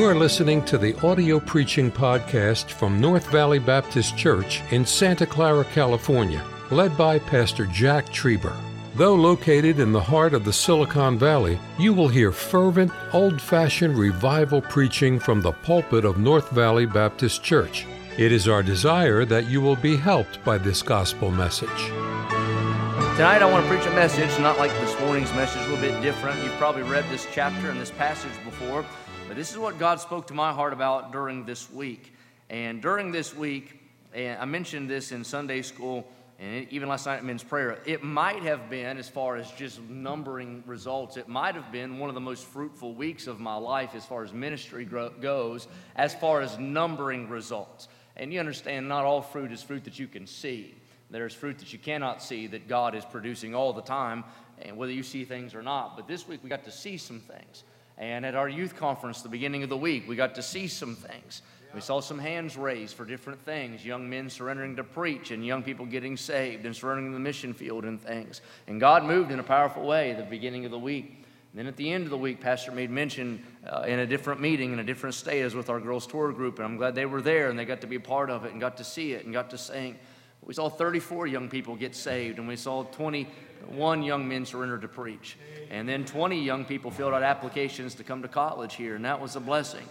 You are listening to the audio preaching podcast from North Valley Baptist Church in Santa Clara, California, led by Pastor Jack Trieber. Though located in the heart of the Silicon Valley, you will hear fervent, old fashioned revival preaching from the pulpit of North Valley Baptist Church. It is our desire that you will be helped by this gospel message. Tonight, I want to preach a message, not like this morning's message, a little bit different. You've probably read this chapter and this passage before. But this is what God spoke to my heart about during this week. And during this week, and I mentioned this in Sunday school and even last night at men's prayer, it might have been, as far as just numbering results, it might have been one of the most fruitful weeks of my life as far as ministry goes, as far as numbering results. And you understand, not all fruit is fruit that you can see. There's fruit that you cannot see that God is producing all the time, and whether you see things or not. But this week we got to see some things. And at our youth conference, the beginning of the week, we got to see some things. We saw some hands raised for different things young men surrendering to preach, and young people getting saved and surrendering the mission field and things. And God moved in a powerful way at the beginning of the week. And then at the end of the week, Pastor made mention uh, in a different meeting in a different state as with our girls' tour group, and I'm glad they were there and they got to be a part of it and got to see it and got to sing. We saw 34 young people get saved, and we saw 21 young men surrender to preach. And then 20 young people filled out applications to come to college here, and that was a blessing.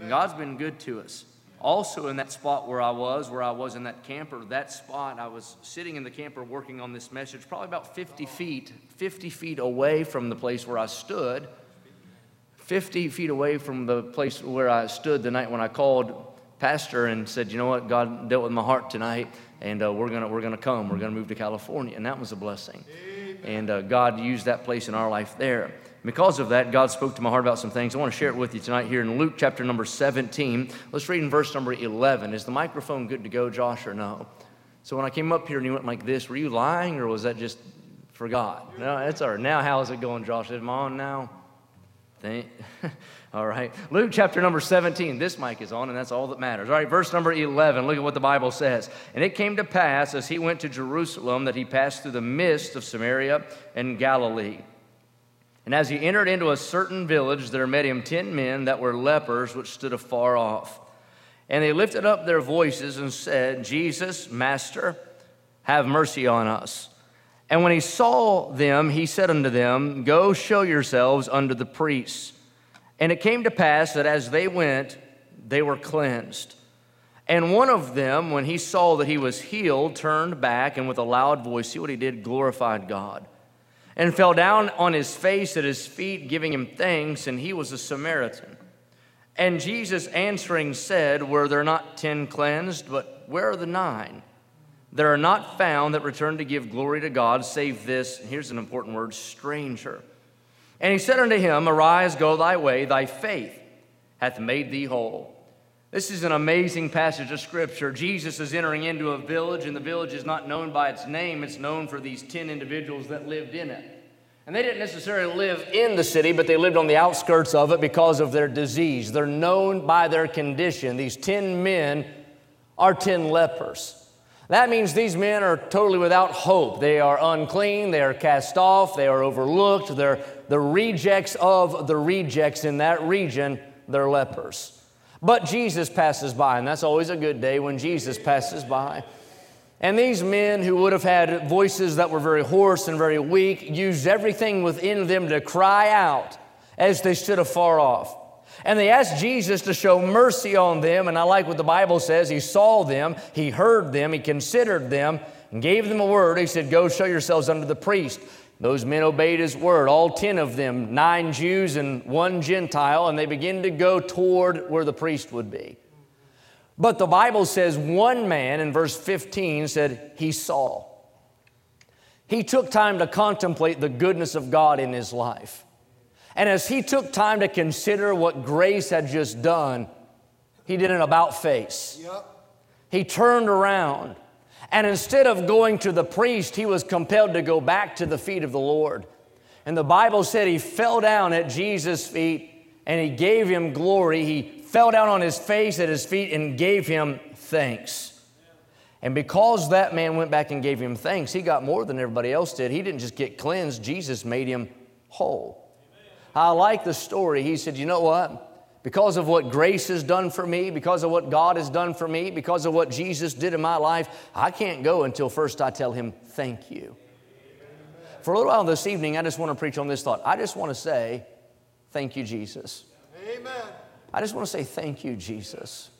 And God's been good to us. Also, in that spot where I was, where I was in that camper, that spot, I was sitting in the camper working on this message, probably about 50 feet, 50 feet away from the place where I stood, 50 feet away from the place where I stood the night when I called Pastor and said, You know what? God dealt with my heart tonight, and uh, we're gonna we're gonna come. We're going to move to California. And that was a blessing. And uh, God used that place in our life there. Because of that, God spoke to my heart about some things. I want to share it with you tonight here in Luke chapter number 17. Let's read in verse number 11. Is the microphone good to go, Josh, or no? So when I came up here and you went like this, were you lying or was that just for God? No, that's all right. Now, how is it going, Josh? Is it on now? Thank, all right. Luke chapter number 17. This mic is on, and that's all that matters. All right, verse number 11. Look at what the Bible says. And it came to pass as he went to Jerusalem that he passed through the midst of Samaria and Galilee. And as he entered into a certain village, there met him ten men that were lepers, which stood afar off. And they lifted up their voices and said, Jesus, Master, have mercy on us. And when he saw them, he said unto them, Go show yourselves unto the priests. And it came to pass that as they went, they were cleansed. And one of them, when he saw that he was healed, turned back and with a loud voice, see what he did, glorified God. And fell down on his face at his feet, giving him thanks, and he was a Samaritan. And Jesus answering said, Were there not ten cleansed, but where are the nine? There are not found that return to give glory to God, save this, here's an important word, stranger. And he said unto him, Arise, go thy way, thy faith hath made thee whole. This is an amazing passage of scripture. Jesus is entering into a village, and the village is not known by its name, it's known for these 10 individuals that lived in it. And they didn't necessarily live in the city, but they lived on the outskirts of it because of their disease. They're known by their condition. These 10 men are 10 lepers. That means these men are totally without hope. They are unclean, they are cast off, they are overlooked, they're the rejects of the rejects in that region, they're lepers. But Jesus passes by, and that's always a good day when Jesus passes by. And these men who would have had voices that were very hoarse and very weak used everything within them to cry out as they stood afar off. And they asked Jesus to show mercy on them. And I like what the Bible says. He saw them, he heard them, he considered them, and gave them a word. He said, Go show yourselves unto the priest. Those men obeyed his word, all 10 of them, nine Jews and one Gentile, and they begin to go toward where the priest would be. But the Bible says one man in verse 15 said, He saw. He took time to contemplate the goodness of God in his life. And as he took time to consider what grace had just done, he did an about face. Yep. He turned around. And instead of going to the priest, he was compelled to go back to the feet of the Lord. And the Bible said he fell down at Jesus' feet and he gave him glory. He fell down on his face at his feet and gave him thanks. And because that man went back and gave him thanks, he got more than everybody else did. He didn't just get cleansed, Jesus made him whole. I like the story. He said, You know what? because of what grace has done for me, because of what God has done for me, because of what Jesus did in my life, I can't go until first I tell Him, Thank you. For a little while this evening, I just want to preach on this thought. I just want to say, Thank you, Jesus. Amen. I just want to say, Thank you, Jesus.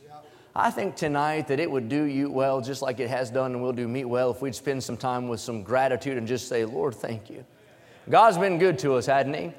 I think tonight that it would do you well, just like it has done and will do me well, if we'd spend some time with some gratitude and just say, Lord, thank you. God's been good to us, hadn't He?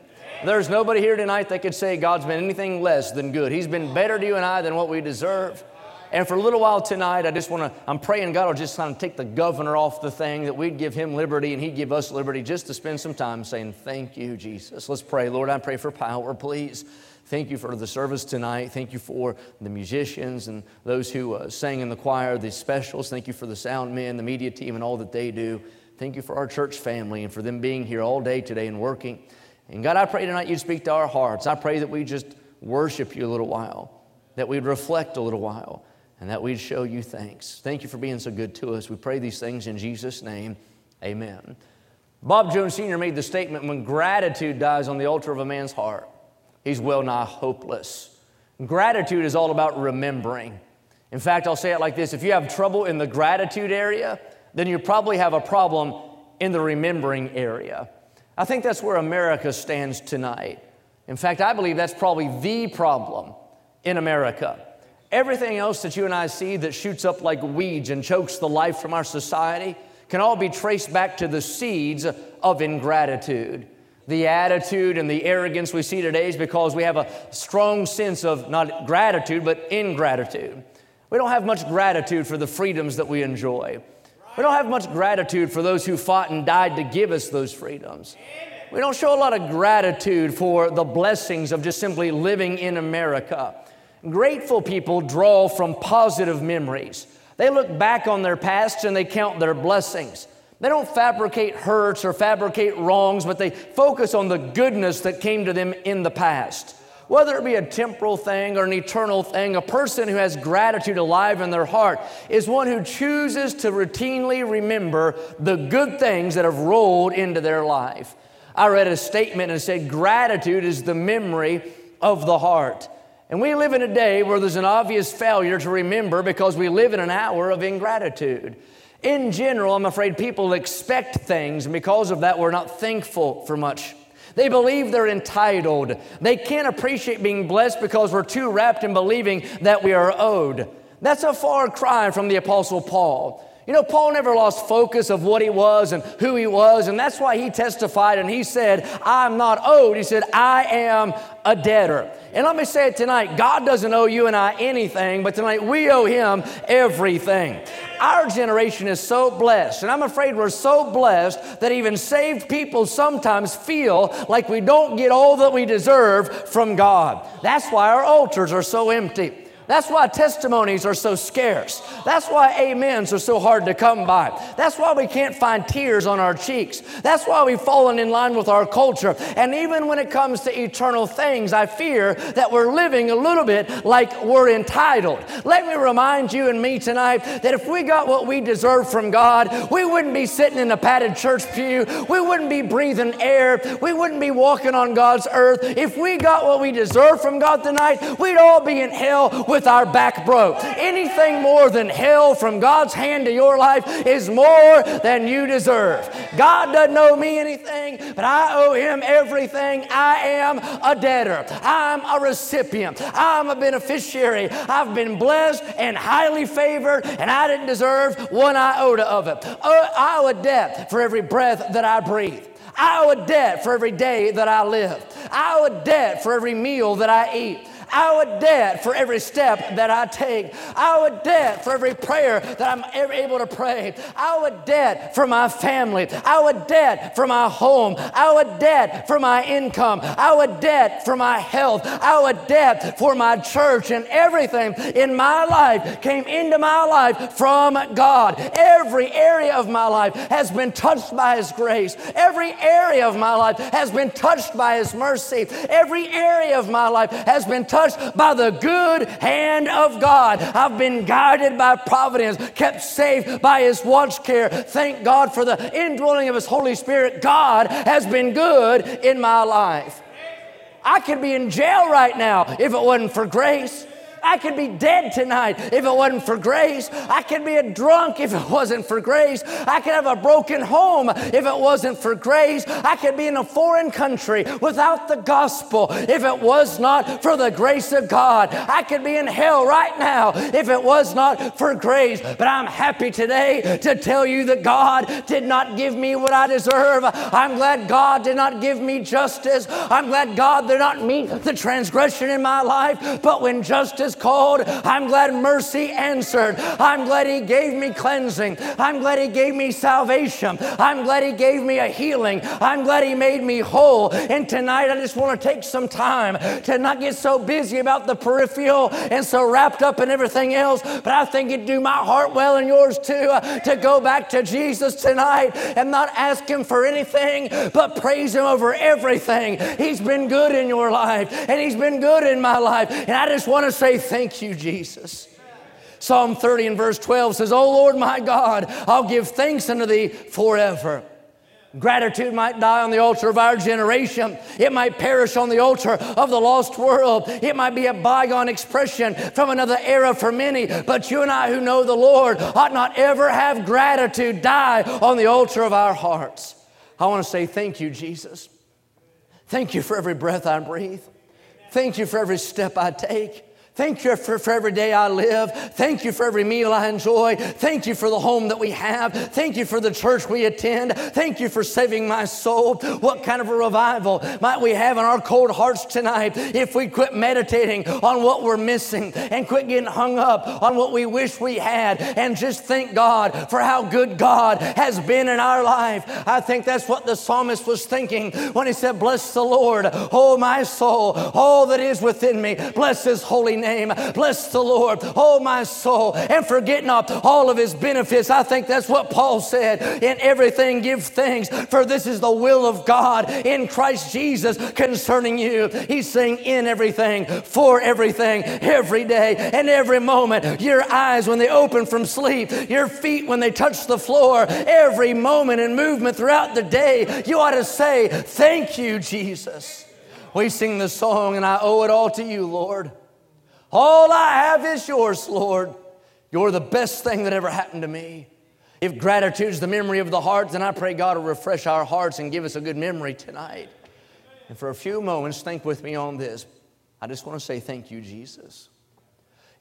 There's nobody here tonight that could say God's been anything less than good. He's been better to you and I than what we deserve. And for a little while tonight, I just want to, I'm praying God will just kind of take the governor off the thing, that we'd give him liberty and he'd give us liberty just to spend some time saying, Thank you, Jesus. Let's pray. Lord, I pray for power, please. Thank you for the service tonight. Thank you for the musicians and those who uh, sang in the choir, the specials. Thank you for the sound men, the media team, and all that they do. Thank you for our church family and for them being here all day today and working. And God, I pray tonight you speak to our hearts. I pray that we just worship you a little while, that we'd reflect a little while, and that we'd show you thanks. Thank you for being so good to us. We pray these things in Jesus' name. Amen. Bob Jones Sr. made the statement when gratitude dies on the altar of a man's heart, he's well nigh hopeless. Gratitude is all about remembering. In fact, I'll say it like this if you have trouble in the gratitude area, then you probably have a problem in the remembering area. I think that's where America stands tonight. In fact, I believe that's probably the problem in America. Everything else that you and I see that shoots up like weeds and chokes the life from our society can all be traced back to the seeds of ingratitude. The attitude and the arrogance we see today is because we have a strong sense of not gratitude, but ingratitude. We don't have much gratitude for the freedoms that we enjoy. We don't have much gratitude for those who fought and died to give us those freedoms. We don't show a lot of gratitude for the blessings of just simply living in America. Grateful people draw from positive memories. They look back on their past and they count their blessings. They don't fabricate hurts or fabricate wrongs, but they focus on the goodness that came to them in the past whether it be a temporal thing or an eternal thing, a person who has gratitude alive in their heart is one who chooses to routinely remember the good things that have rolled into their life. I read a statement and said, Gratitude is the memory of the heart. And we live in a day where there's an obvious failure to remember because we live in an hour of ingratitude. In general, I'm afraid people expect things, and because of that, we're not thankful for much. They believe they're entitled. They can't appreciate being blessed because we're too wrapped in believing that we are owed. That's a far cry from the Apostle Paul. You know, Paul never lost focus of what he was and who he was, and that's why he testified and he said, I'm not owed. He said, I am a debtor. And let me say it tonight God doesn't owe you and I anything, but tonight we owe him everything. Our generation is so blessed, and I'm afraid we're so blessed that even saved people sometimes feel like we don't get all that we deserve from God. That's why our altars are so empty. That's why testimonies are so scarce. That's why amens are so hard to come by. That's why we can't find tears on our cheeks. That's why we've fallen in line with our culture. And even when it comes to eternal things, I fear that we're living a little bit like we're entitled. Let me remind you and me tonight that if we got what we deserve from God, we wouldn't be sitting in a padded church pew. We wouldn't be breathing air. We wouldn't be walking on God's earth. If we got what we deserve from God tonight, we'd all be in hell with our back broke. Anything more than hell from God's hand to your life is more than you deserve. God doesn't owe me anything, but I owe Him everything. I am a debtor, I'm a recipient, I'm a beneficiary. I've been blessed and highly favored, and I didn't deserve one iota of it. Oh, I owe a debt for every breath that I breathe. I owe a debt for every day that I live. I owe a debt for every meal that I eat. A debt for every step that I take. A debt for every prayer that I'm ever able to pray. A debt for my family. A debt for my home. A debt for my income. A debt for my health. A debt for my church. And everything in my life came into my life from God. Every area of my life has been touched by His grace. Every area of my life has been touched by His mercy. Every area of my life has been touched touched by the good hand of God. I've been guided by providence, kept safe by His watch care. Thank God for the indwelling of His Holy Spirit. God has been good in my life. I could be in jail right now if it wasn't for grace. I could be dead tonight if it wasn't for grace. I could be a drunk if it wasn't for grace. I could have a broken home if it wasn't for grace. I could be in a foreign country without the gospel if it was not for the grace of God. I could be in hell right now if it was not for grace. But I'm happy today to tell you that God did not give me what I deserve. I'm glad God did not give me justice. I'm glad God did not meet the transgression in my life. But when justice called. I'm glad mercy answered. I'm glad He gave me cleansing. I'm glad He gave me salvation. I'm glad He gave me a healing. I'm glad He made me whole. And tonight I just want to take some time to not get so busy about the peripheral and so wrapped up in everything else. But I think it'd do my heart well and yours too uh, to go back to Jesus tonight and not ask Him for anything, but praise Him over everything. He's been good in your life and He's been good in my life. And I just want to say Thank you, Jesus. Psalm 30 and verse 12 says, O Lord my God, I'll give thanks unto thee forever. Gratitude might die on the altar of our generation. It might perish on the altar of the lost world. It might be a bygone expression from another era for many. But you and I who know the Lord ought not ever have gratitude die on the altar of our hearts. I want to say thank you, Jesus. Thank you for every breath I breathe. Thank you for every step I take. Thank you for, for every day I live. Thank you for every meal I enjoy. Thank you for the home that we have. Thank you for the church we attend. Thank you for saving my soul. What kind of a revival might we have in our cold hearts tonight if we quit meditating on what we're missing and quit getting hung up on what we wish we had and just thank God for how good God has been in our life? I think that's what the psalmist was thinking when he said, Bless the Lord, oh my soul, all that is within me. Bless his holy name name. Bless the Lord, oh my soul, and forget not all of his benefits. I think that's what Paul said. In everything, give thanks, for this is the will of God in Christ Jesus concerning you. He's saying, in everything, for everything, every day, and every moment. Your eyes when they open from sleep, your feet when they touch the floor, every moment and movement throughout the day, you ought to say, Thank you, Jesus. We sing the song, and I owe it all to you, Lord. All I have is yours, Lord. You're the best thing that ever happened to me. If gratitude is the memory of the heart, then I pray God will refresh our hearts and give us a good memory tonight. And for a few moments, think with me on this. I just want to say thank you, Jesus.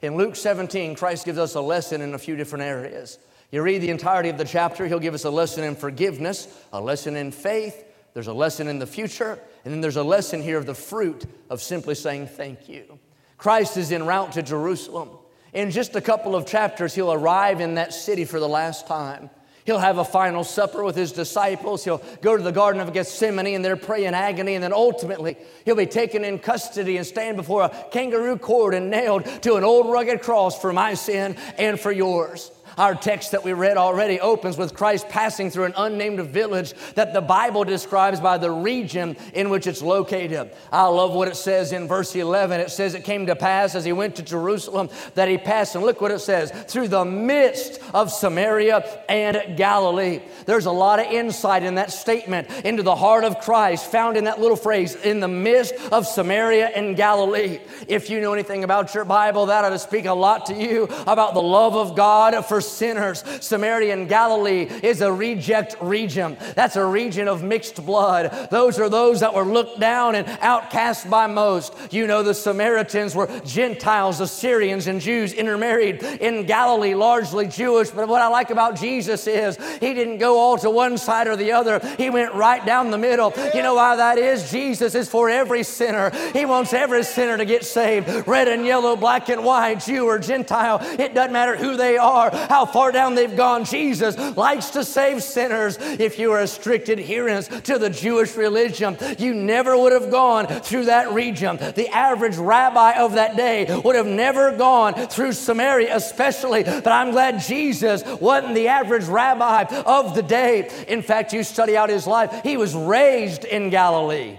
In Luke 17, Christ gives us a lesson in a few different areas. You read the entirety of the chapter, he'll give us a lesson in forgiveness, a lesson in faith, there's a lesson in the future, and then there's a lesson here of the fruit of simply saying thank you. Christ is en route to Jerusalem. In just a couple of chapters, he'll arrive in that city for the last time. He'll have a final supper with his disciples. He'll go to the Garden of Gethsemane and there pray in agony. And then ultimately, he'll be taken in custody and stand before a kangaroo court and nailed to an old rugged cross for my sin and for yours. Our text that we read already opens with Christ passing through an unnamed village that the Bible describes by the region in which it's located. I love what it says in verse 11. It says, It came to pass as he went to Jerusalem that he passed, and look what it says, through the midst of Samaria and Galilee. There's a lot of insight in that statement into the heart of Christ found in that little phrase, in the midst of Samaria and Galilee. If you know anything about your Bible, that ought to speak a lot to you about the love of God for sinners. Samaria and Galilee is a reject region. That's a region of mixed blood. Those are those that were looked down and outcast by most. You know, the Samaritans were Gentiles, Assyrians, and Jews intermarried in Galilee, largely Jewish. But what I like about Jesus is he didn't go all to one side or the other, he went right down the middle. You know why that is? Jesus is for every sinner. He wants every sinner to get saved red and yellow, black and white, Jew or Gentile. It doesn't matter who they are, how far down they've gone. Jesus likes to save sinners. If you are a strict adherence to the Jewish religion, you never would have gone through that region. The average rabbi of that day would have never gone through Samaria, especially. But I'm glad Jesus wasn't the average rabbi of the day. In fact, you study out his life, he was raised in Galilee.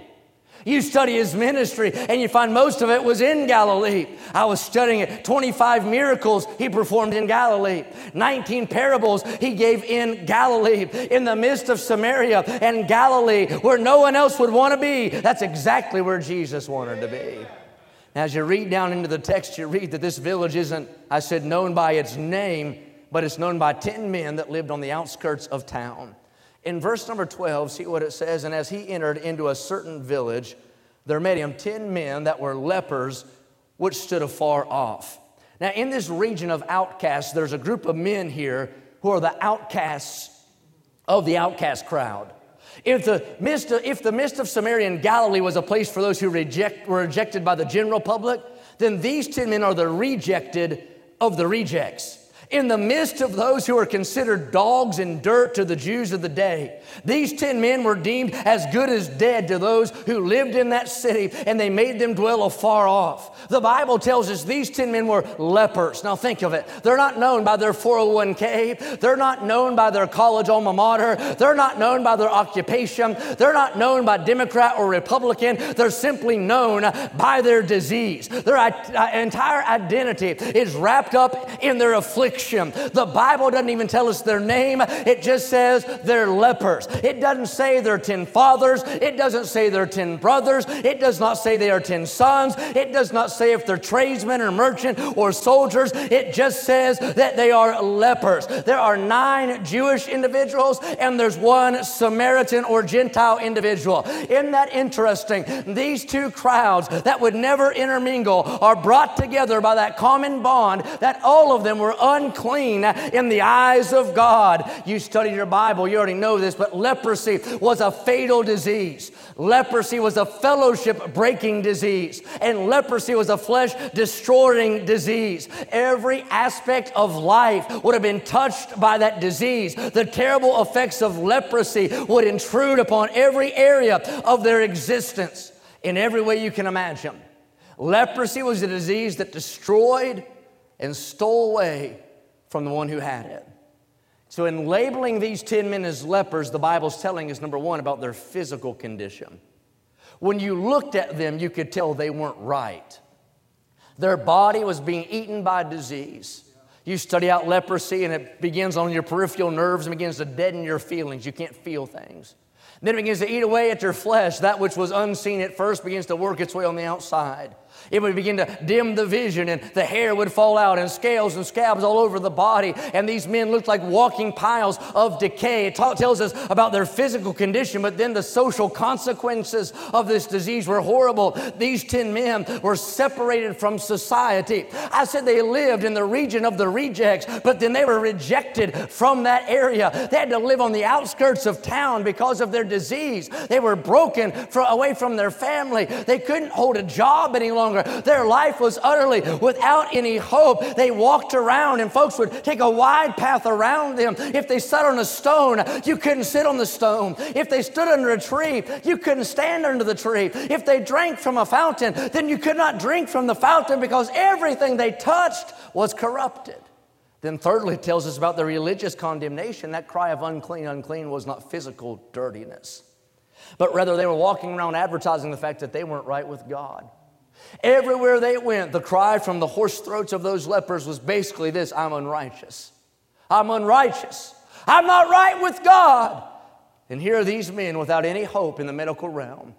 You study his ministry, and you find most of it was in Galilee. I was studying it. 25 miracles he performed in Galilee, 19 parables he gave in Galilee, in the midst of Samaria and Galilee, where no one else would want to be. That's exactly where Jesus wanted to be. As you read down into the text, you read that this village isn't, I said, known by its name, but it's known by 10 men that lived on the outskirts of town. In verse number 12, see what it says. And as he entered into a certain village, there met him 10 men that were lepers, which stood afar off. Now, in this region of outcasts, there's a group of men here who are the outcasts of the outcast crowd. If the, midst of, if the of Samaria and Galilee was a place for those who reject, were rejected by the general public, then these 10 men are the rejected of the rejects in the midst of those who are considered dogs and dirt to the Jews of the day. These 10 men were deemed as good as dead to those who lived in that city, and they made them dwell afar off. The Bible tells us these 10 men were lepers. Now think of it. They're not known by their 401k, they're not known by their college alma mater, they're not known by their occupation, they're not known by Democrat or Republican. They're simply known by their disease. Their entire identity is wrapped up in their affliction affliction. The Bible doesn't even tell us their name, it just says they're lepers. It doesn't say they're 10 fathers, it doesn't say they're 10 brothers, it does not say they are 10 sons, it does not say if they're tradesmen or merchant or soldiers, it just says that they are lepers. There are nine Jewish individuals and there's one Samaritan or Gentile individual. Isn't that interesting? These two crowds that would never intermingle are brought together by that common bond that all of them were un unclean in the eyes of God. You studied your Bible, you already know this, but leprosy was a fatal disease. Leprosy was a fellowship breaking disease, and leprosy was a flesh destroying disease. Every aspect of life would have been touched by that disease. The terrible effects of leprosy would intrude upon every area of their existence in every way you can imagine. Leprosy was a disease that destroyed and stole away from the one who had it. So, in labeling these 10 men as lepers, the Bible's telling us number one about their physical condition. When you looked at them, you could tell they weren't right. Their body was being eaten by disease. You study out leprosy, and it begins on your peripheral nerves and begins to deaden your feelings. You can't feel things. Then it begins to eat away at your flesh. That which was unseen at first begins to work its way on the outside. It would begin to dim the vision, and the hair would fall out, and scales and scabs all over the body. And these men looked like walking piles of decay. It ta- tells us about their physical condition, but then the social consequences of this disease were horrible. These 10 men were separated from society. I said they lived in the region of the rejects, but then they were rejected from that area. They had to live on the outskirts of town because of their disease. They were broken from, away from their family. They couldn't hold a job any longer longer. Their life was utterly without any hope. They walked around, and folks would take a wide path around them. If they sat on a stone, you couldn't sit on the stone. If they stood under a tree, you couldn't stand under the tree. If they drank from a fountain, then you could not drink from the fountain because everything they touched was corrupted. Then, thirdly, it tells us about the religious condemnation. That cry of unclean, unclean was not physical dirtiness, but rather they were walking around advertising the fact that they weren't right with God. Everywhere they went, the cry from the hoarse throats of those lepers was basically this I'm unrighteous. I'm unrighteous. I'm not right with God. And here are these men without any hope in the medical realm.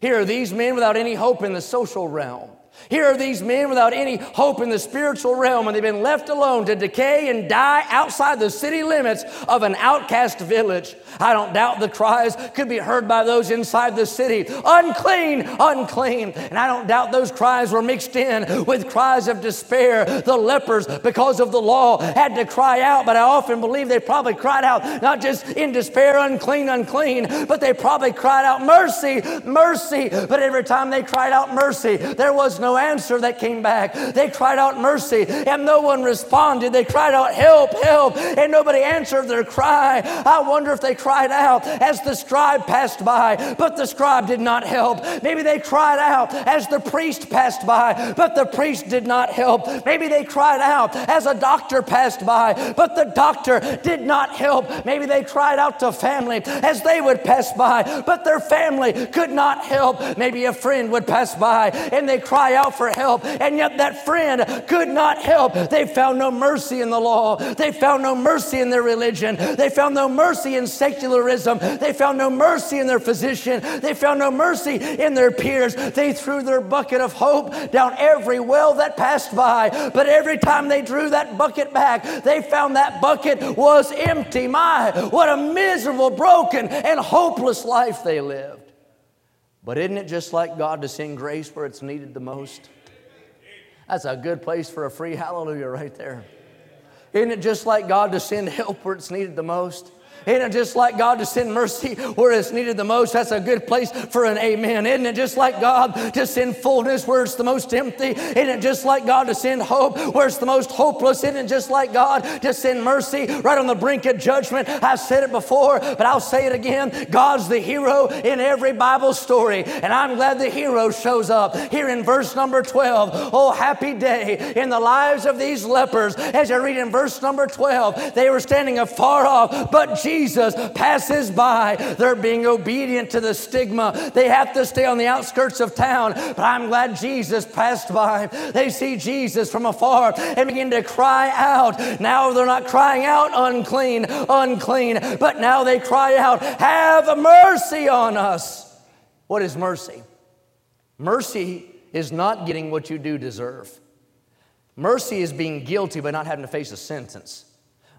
Here are these men without any hope in the social realm. Here are these men without any hope in the spiritual realm, and they've been left alone to decay and die outside the city limits of an outcast village. I don't doubt the cries could be heard by those inside the city unclean, unclean. And I don't doubt those cries were mixed in with cries of despair. The lepers, because of the law, had to cry out, but I often believe they probably cried out not just in despair, unclean, unclean, but they probably cried out, mercy, mercy. But every time they cried out mercy, there was no answer that came back. They cried out mercy and no one responded. They cried out help, help, and nobody answered their cry. I wonder if they cried out as the scribe passed by, but the scribe did not help. Maybe they cried out as the priest passed by, but the priest did not help. Maybe they cried out as a doctor passed by, but the doctor did not help. Maybe they cried out to family as they would pass by, but their family could not help. Maybe a friend would pass by and they cry out for help, and yet that friend could not help. They found no mercy in the law. They found no mercy in their religion. They found no mercy in secularism. They found no mercy in their physician. They found no mercy in their peers. They threw their bucket of hope down every well that passed by. But every time they drew that bucket back, they found that bucket was empty. My, what a miserable, broken, and hopeless life they lived. But isn't it just like God to send grace where it's needed the most? That's a good place for a free hallelujah right there. Isn't it just like God to send help where it's needed the most? Isn't it just like God to send mercy where it's needed the most? That's a good place for an amen. Isn't it just like God to send fullness where it's the most empty? Isn't it just like God to send hope where it's the most hopeless? Isn't it just like God to send mercy right on the brink of judgment? I've said it before, but I'll say it again. God's the hero in every Bible story, and I'm glad the hero shows up here in verse number 12. Oh, happy day in the lives of these lepers. As I read in verse number 12, they were standing afar off, but Jesus Jesus passes by, they're being obedient to the stigma. They have to stay on the outskirts of town, but I'm glad Jesus passed by. They see Jesus from afar and begin to cry out. Now they're not crying out, unclean, unclean, but now they cry out, Have mercy on us. What is mercy? Mercy is not getting what you do deserve. Mercy is being guilty but not having to face a sentence.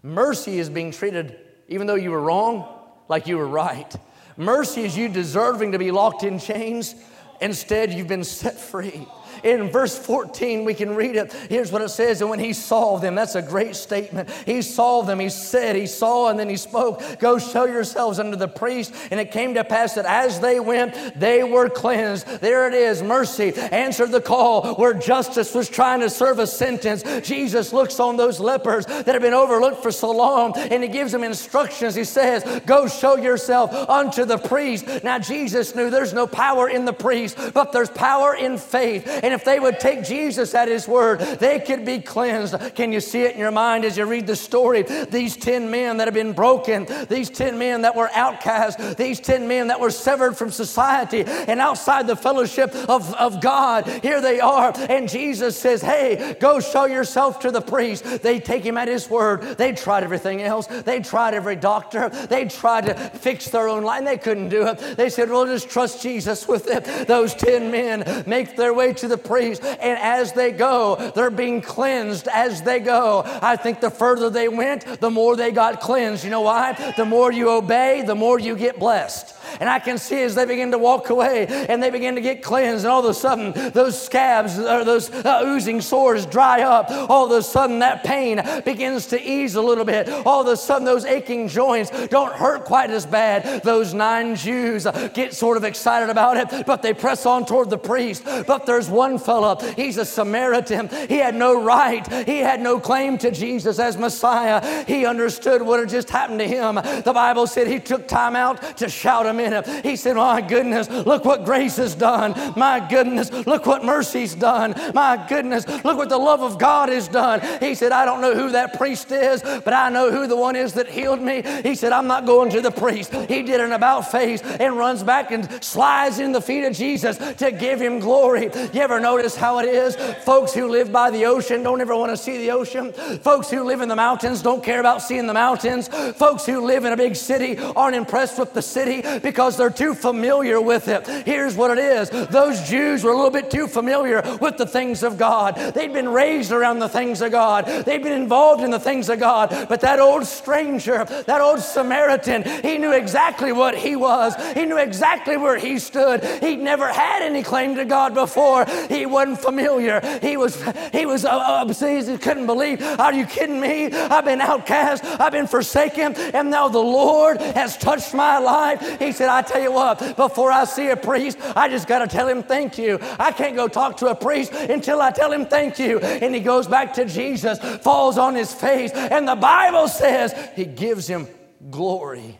Mercy is being treated even though you were wrong, like you were right. Mercy is you deserving to be locked in chains. Instead, you've been set free. In verse 14, we can read it. Here's what it says. And when he saw them, that's a great statement. He saw them, he said, he saw, and then he spoke, Go show yourselves unto the priest. And it came to pass that as they went, they were cleansed. There it is. Mercy answered the call where justice was trying to serve a sentence. Jesus looks on those lepers that have been overlooked for so long and he gives them instructions. He says, Go show yourself unto the priest. Now, Jesus knew there's no power in the priest, but there's power in faith. And and if they would take Jesus at his word, they could be cleansed. Can you see it in your mind as you read the story? These 10 men that have been broken, these 10 men that were outcast, these 10 men that were severed from society and outside the fellowship of, of God, here they are. And Jesus says, Hey, go show yourself to the priest. They take him at his word. They tried everything else. They tried every doctor. They tried to fix their own life. They couldn't do it. They said, Well, just trust Jesus with it. Those 10 men make their way to the priest. And as they go, they're being cleansed as they go. I think the further they went, the more they got cleansed. You know why? The more you obey, the more you get blessed. And I can see as they begin to walk away and they begin to get cleansed, and all of a sudden those scabs or those uh, oozing sores dry up. All of a sudden that pain begins to ease a little bit. All of a sudden those aching joints don't hurt quite as bad. Those nine Jews get sort of excited about it, but they press on toward the priest. But there's one fellow, he's a Samaritan. He had no right, he had no claim to Jesus as Messiah. He understood what had just happened to him. The Bible said he took time out to shout him He said, My goodness, look what grace has done. My goodness, look what mercy's done. My goodness, look what the love of God has done. He said, I don't know who that priest is, but I know who the one is that healed me. He said, I'm not going to the priest. He did an about face and runs back and slides in the feet of Jesus to give him glory. You ever notice how it is? Folks who live by the ocean don't ever want to see the ocean. Folks who live in the mountains don't care about seeing the mountains. Folks who live in a big city aren't impressed with the city because they're too familiar with it. Here's what it is those Jews were a little bit too familiar with the things of God. They'd been raised around the things of God, they'd been involved in the things of God. But that old stranger, that old Samaritan, he knew exactly what he was, he knew exactly where he stood. He'd never had any claim to God before. He wasn't familiar. He was, he was, uh, uh, he couldn't believe. Are you kidding me? I've been outcast, I've been forsaken, and now the Lord has touched my life. He said, I tell you what, before I see a priest, I just got to tell him thank you. I can't go talk to a priest until I tell him thank you. And he goes back to Jesus, falls on his face, and the Bible says he gives him glory.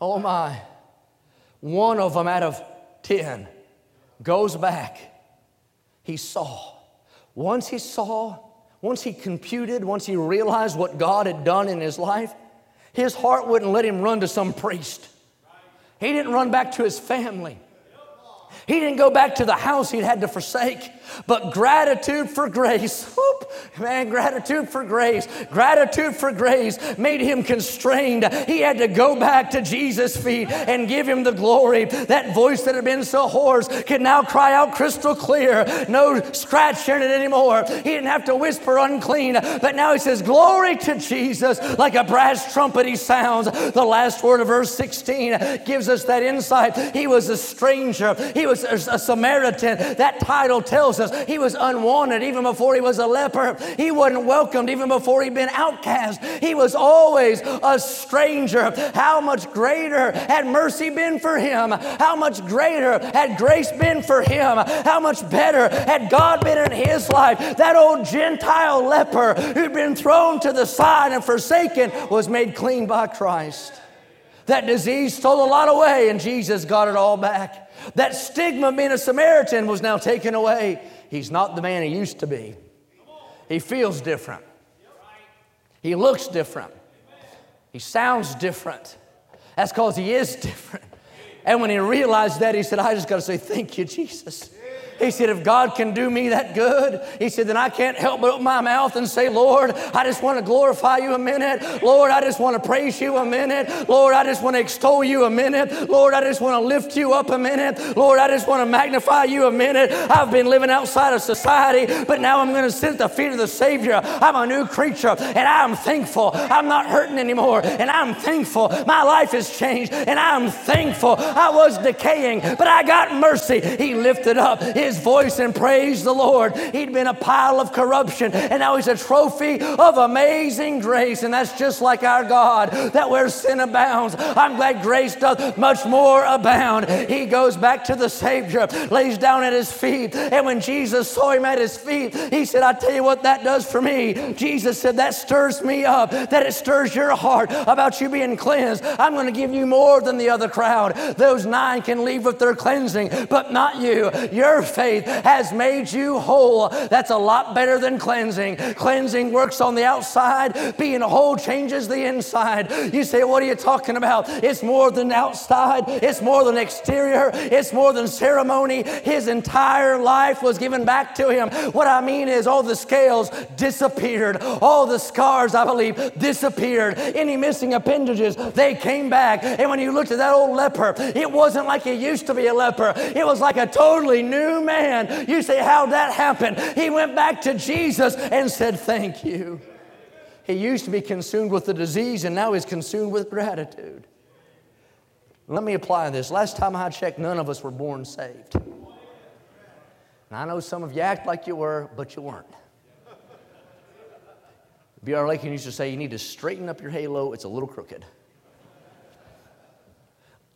Oh my. One of them out of 10 goes back. He saw. Once he saw, once he computed, once he realized what God had done in his life, his heart wouldn't let him run to some priest. He didn't run back to his family. He didn't go back to the house he'd had to forsake, but gratitude for grace. Whoop, man, gratitude for grace. Gratitude for grace made him constrained. He had to go back to Jesus' feet and give him the glory. That voice that had been so hoarse could now cry out crystal clear. No scratch in it anymore. He didn't have to whisper unclean, but now he says, Glory to Jesus. Like a brass trumpet, he sounds. The last word of verse 16 gives us that insight. He was a stranger. He was was a Samaritan. That title tells us he was unwanted even before he was a leper. He wasn't welcomed even before he'd been outcast. He was always a stranger. How much greater had mercy been for him? How much greater had grace been for him? How much better had God been in his life? That old Gentile leper who'd been thrown to the side and forsaken was made clean by Christ. That disease stole a lot away, and Jesus got it all back. That stigma of being a Samaritan was now taken away. He's not the man he used to be. He feels different. He looks different. He sounds different. That's because he is different. And when he realized that, he said, I just got to say, Thank you, Jesus. He said, If God can do me that good, he said, then I can't help but open my mouth and say, Lord, I just want to glorify you a minute. Lord, I just want to praise you a minute. Lord, I just want to extol you a minute. Lord, I just want to lift you up a minute. Lord, I just want to magnify you a minute. I've been living outside of society, but now I'm going to sit at the feet of the Savior. I'm a new creature, and I'm thankful. I'm not hurting anymore, and I'm thankful. My life has changed, and I'm thankful. I was decaying, but I got mercy. He lifted up his voice and praise the Lord. He'd been a pile of corruption, and now he's a trophy of amazing grace. And that's just like our God, that where sin abounds, I'm glad grace does much more abound. He goes back to the Savior, lays down at his feet, and when Jesus saw him at his feet, he said, I tell you what that does for me. Jesus said, That stirs me up, that it stirs your heart about you being cleansed. I'm going to give you more than the other crowd. Those nine can leave with their cleansing, but not you. Your faith has made you whole. That's a lot better than cleansing. Cleansing works on the outside, being whole changes the inside. You say, What are you talking about? It's more than outside, it's more than exterior, it's more than ceremony. His entire life was given back to him. What I mean is, all the scales disappeared, all the scars, I believe, disappeared. Any missing appendages, they came back. And when you looked at that old leper, it wasn't like he used to be a leper, it was like a totally new man. You say, How'd that happen? He went back to Jesus and said, Thank you. He used to be consumed with the disease, and now he's consumed with gratitude. Let me apply this. Last time I checked, none of us were born saved. And I know some of you act like you were, but you weren't. B.R. Lakin used to say, You need to straighten up your halo, it's a little crooked.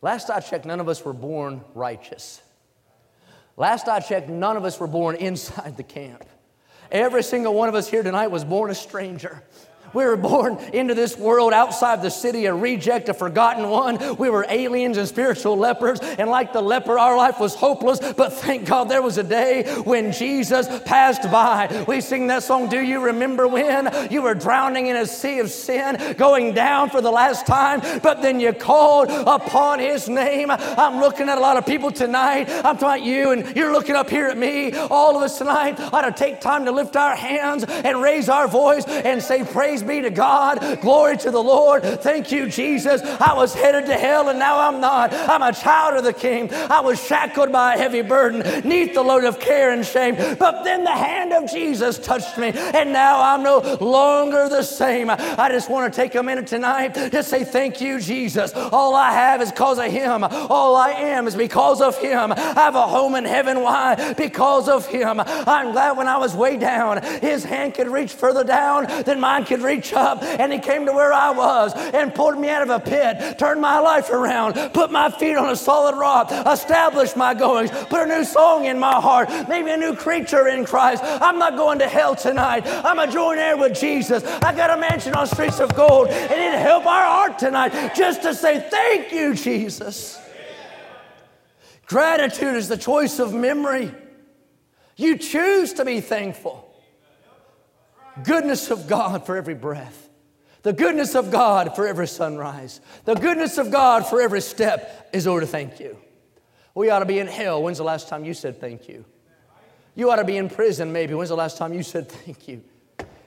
Last I checked, none of us were born righteous. Last I checked, none of us were born inside the camp. Every single one of us here tonight was born a stranger. We were born into this world outside the city, a reject, a forgotten one. We were aliens and spiritual lepers. And like the leper, our life was hopeless. But thank God there was a day when Jesus passed by. We sing that song, Do You Remember When? You were drowning in a sea of sin, going down for the last time, but then you called upon His name. I'm looking at a lot of people tonight. I'm talking about you, and you're looking up here at me. All of us tonight ought to take time to lift our hands and raise our voice and say, Praise Praise be to God. Glory to the Lord. Thank you, Jesus. I was headed to hell and now I'm not. I'm a child of the King. I was shackled by a heavy burden, neath the load of care and shame. But then the hand of Jesus touched me and now I'm no longer the same. I just want to take a minute tonight to say thank you, Jesus. All I have is because of Him. All I am is because of Him. I have a home in heaven. Why? Because of Him. I'm glad when I was way down, His hand could reach further down than mine could reach reach up and He came to where I was and pulled me out of a pit, turned my life around, put my feet on a solid rock, established my goings, put a new song in my heart, made me a new creature in Christ. I'm not going to hell tonight. I'm a joint heir with Jesus. I got a mansion on streets of gold, and it'll help our heart tonight just to say thank you, Jesus. Gratitude is the choice of memory. You choose to be thankful. Goodness of God for every breath. The goodness of God for every sunrise. The goodness of God for every step is over to thank you. We ought to be in hell. When's the last time you said thank you? You ought to be in prison maybe. When's the last time you said thank you?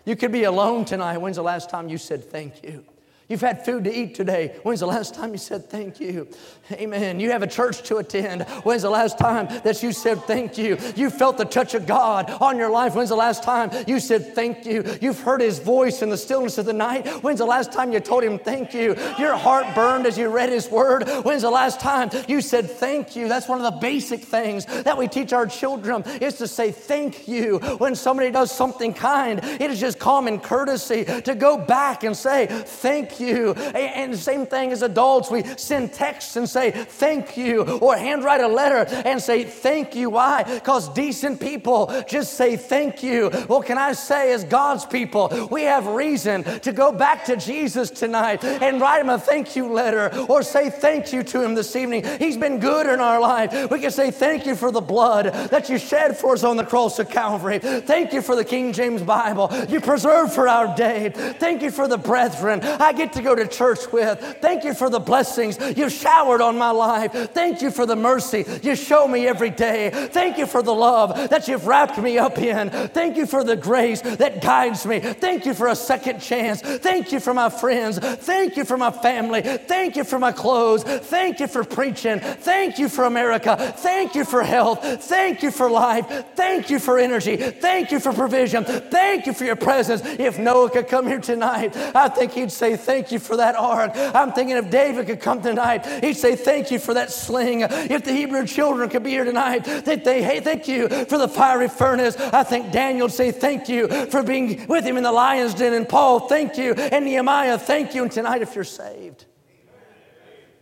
You could be alone tonight. When's the last time you said thank you? You've had food to eat today. When's the last time you said thank you? Amen. You have a church to attend. When's the last time that you said thank you? You felt the touch of God on your life. When's the last time you said thank you? You've heard His voice in the stillness of the night. When's the last time you told Him thank you? Your heart burned as you read His word. When's the last time you said thank you? That's one of the basic things that we teach our children is to say thank you. When somebody does something kind, it is just common courtesy to go back and say thank you. And same thing as adults, we send texts and say thank you, or handwrite a letter and say thank you. Why? Because decent people just say thank you. Well, can I say, as God's people, we have reason to go back to Jesus tonight and write him a thank you letter or say thank you to him this evening. He's been good in our life. We can say thank you for the blood that you shed for us on the cross of Calvary. Thank you for the King James Bible you preserved for our day. Thank you for the brethren I get to go to church with. Thank you for the blessings you've showered on my life. Thank you for the mercy you show me every day. Thank you for the love that you've wrapped me up in. Thank you for the grace that guides me. Thank you for a second chance. Thank you for my friends. Thank you for my family. Thank you for my clothes. Thank you for preaching. Thank you for America. Thank you for health. Thank you for life. Thank you for energy. Thank you for provision. Thank you for your presence. If Noah could come here tonight, I think he'd say, Thank you for that ark. I'm thinking if David could come tonight, he'd say, Thank you for that sling. If the Hebrew children could be here tonight, they'd say, Hey, thank you for the fiery furnace. I think Daniel would say, Thank you for being with him in the lion's den. And Paul, thank you. And Nehemiah, thank you. And tonight, if you're saved,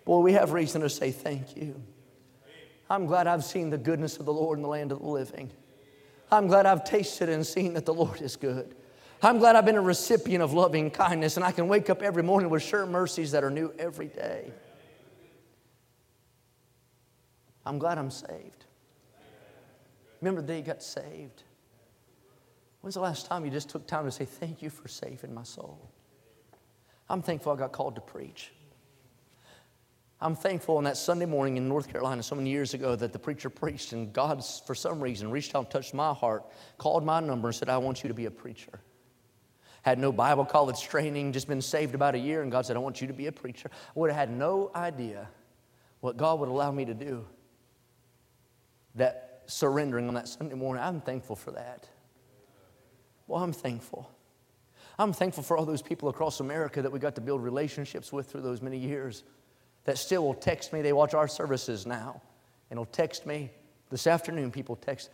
boy, we have reason to say thank you. I'm glad I've seen the goodness of the Lord in the land of the living. I'm glad I've tasted and seen that the Lord is good. I'm glad I've been a recipient of loving kindness and I can wake up every morning with sure mercies that are new every day. I'm glad I'm saved. Remember the day you got saved? When's the last time you just took time to say, Thank you for saving my soul? I'm thankful I got called to preach. I'm thankful on that Sunday morning in North Carolina so many years ago that the preacher preached and God, for some reason, reached out and touched my heart, called my number, and said, I want you to be a preacher had no Bible college training, just been saved about a year, and God said, I want you to be a preacher. I would have had no idea what God would allow me to do. That surrendering on that Sunday morning, I'm thankful for that. Well, I'm thankful. I'm thankful for all those people across America that we got to build relationships with through those many years that still will text me. They watch our services now and will text me. This afternoon, people text,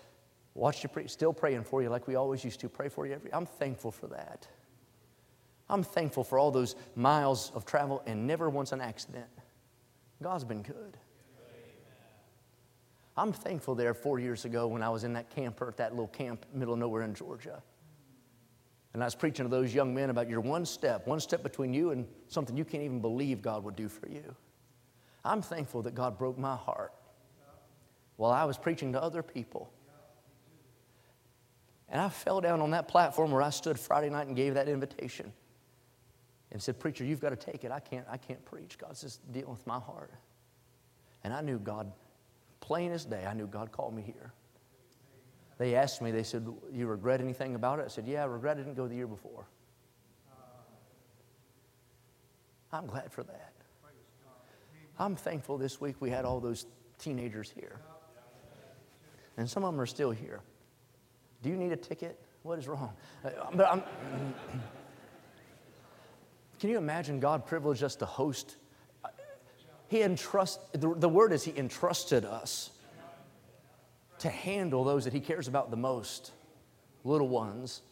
watch you, pre- still praying for you like we always used to. Pray for you every. I'm thankful for that. I'm thankful for all those miles of travel and never once an accident. God's been good. I'm thankful there four years ago when I was in that camper at that little camp middle of nowhere in Georgia. And I was preaching to those young men about your one step, one step between you and something you can't even believe God would do for you. I'm thankful that God broke my heart while I was preaching to other people. And I fell down on that platform where I stood Friday night and gave that invitation and said, Preacher, you've got to take it. I can't, I can't preach. God's just dealing with my heart. And I knew God, plain as day, I knew God called me here. They asked me, they said, You regret anything about it? I said, Yeah, I regret I didn't go the year before. I'm glad for that. I'm thankful this week we had all those teenagers here. And some of them are still here. Do you need a ticket? What is wrong? Uh, but I'm. Can you imagine God privileged us to host? He entrust, the, the word is He entrusted us to handle those that He cares about the most, little ones,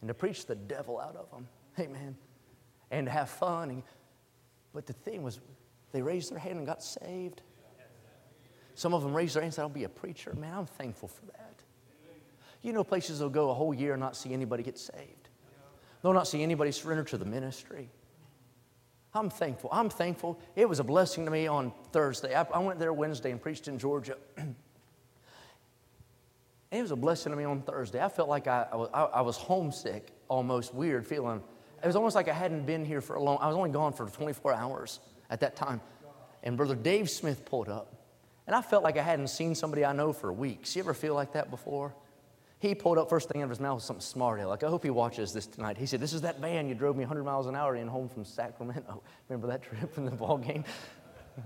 and to preach the devil out of them. Amen. And to have fun. And, but the thing was, they raised their hand and got saved. Some of them raised their hand and said, I'll be a preacher. Man, I'm thankful for that. You know, places will go a whole year and not see anybody get saved. They'll not see anybody surrender to the ministry. I'm thankful. I'm thankful. It was a blessing to me on Thursday. I, I went there Wednesday and preached in Georgia. it was a blessing to me on Thursday. I felt like I, I, was, I, was homesick, almost weird feeling. It was almost like I hadn't been here for a long. I was only gone for 24 hours at that time. And Brother Dave Smith pulled up. And I felt like I hadn't seen somebody I know for weeks. You ever feel like that before? He pulled up first thing out of his mouth was something smart. Like, I hope he watches this tonight. He said, This is that van you drove me 100 miles an hour in home from Sacramento. Remember that trip from the ball game?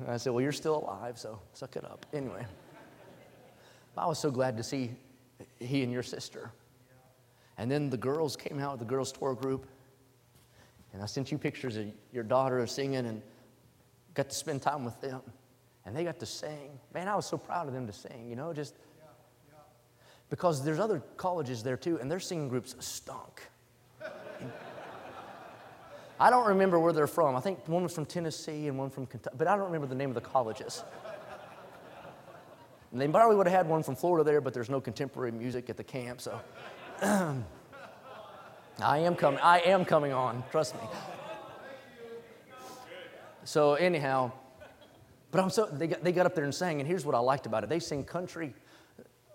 I said, Well, you're still alive, so suck it up. Anyway, I was so glad to see he and your sister. And then the girls came out the girls' tour group. And I sent you pictures of your daughter singing and got to spend time with them. And they got to sing. Man, I was so proud of them to sing, you know, just because there's other colleges there too, and their singing groups stunk. I don't remember where they're from. I think one was from Tennessee and one from Kentucky, but I don't remember the name of the colleges. And they probably would have had one from Florida there, but there's no contemporary music at the camp, so I am coming. I am coming on. Trust me. So anyhow, but I'm so they got, they got up there and sang, and here's what I liked about it. They sing country.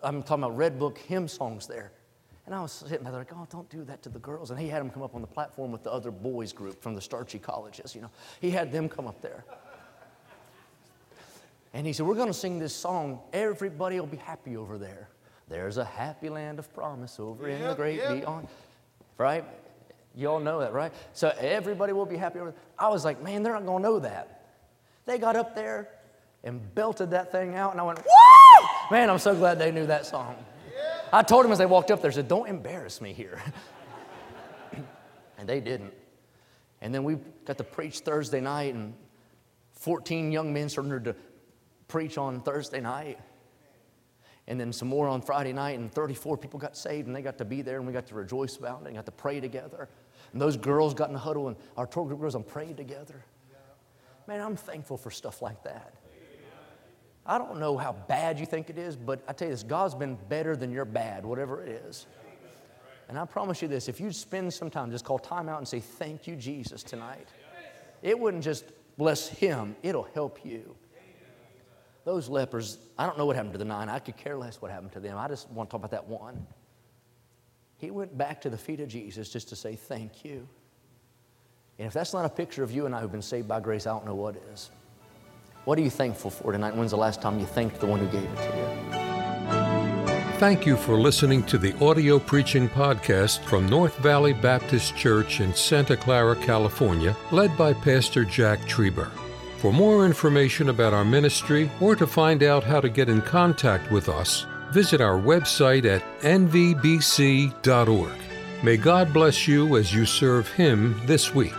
I'm talking about Red Book hymn songs there. And I was sitting there like, oh, don't do that to the girls. And he had them come up on the platform with the other boys group from the starchy colleges, you know. He had them come up there. And he said, We're going to sing this song. Everybody will be happy over there. There's a happy land of promise over yep, in the great yep. beyond. Right? You all know that, right? So everybody will be happy over there. I was like, Man, they're not going to know that. They got up there and belted that thing out, and I went, Woo! Man, I'm so glad they knew that song. I told them as they walked up there, I said, Don't embarrass me here. and they didn't. And then we got to preach Thursday night, and 14 young men surrendered to preach on Thursday night. And then some more on Friday night, and 34 people got saved, and they got to be there, and we got to rejoice about it, and got to pray together. And those girls got in a huddle, and our tour group girls and prayed together. Man, I'm thankful for stuff like that. I don't know how bad you think it is, but I tell you this God's been better than your bad, whatever it is. And I promise you this if you spend some time, just call time out and say, Thank you, Jesus, tonight. It wouldn't just bless him, it'll help you. Those lepers, I don't know what happened to the nine. I could care less what happened to them. I just want to talk about that one. He went back to the feet of Jesus just to say, Thank you. And if that's not a picture of you and I who've been saved by grace, I don't know what is. What are you thankful for tonight? When's the last time you thanked the one who gave it to you? Thank you for listening to the audio preaching podcast from North Valley Baptist Church in Santa Clara, California, led by Pastor Jack Trieber. For more information about our ministry or to find out how to get in contact with us, visit our website at nvbc.org. May God bless you as you serve Him this week.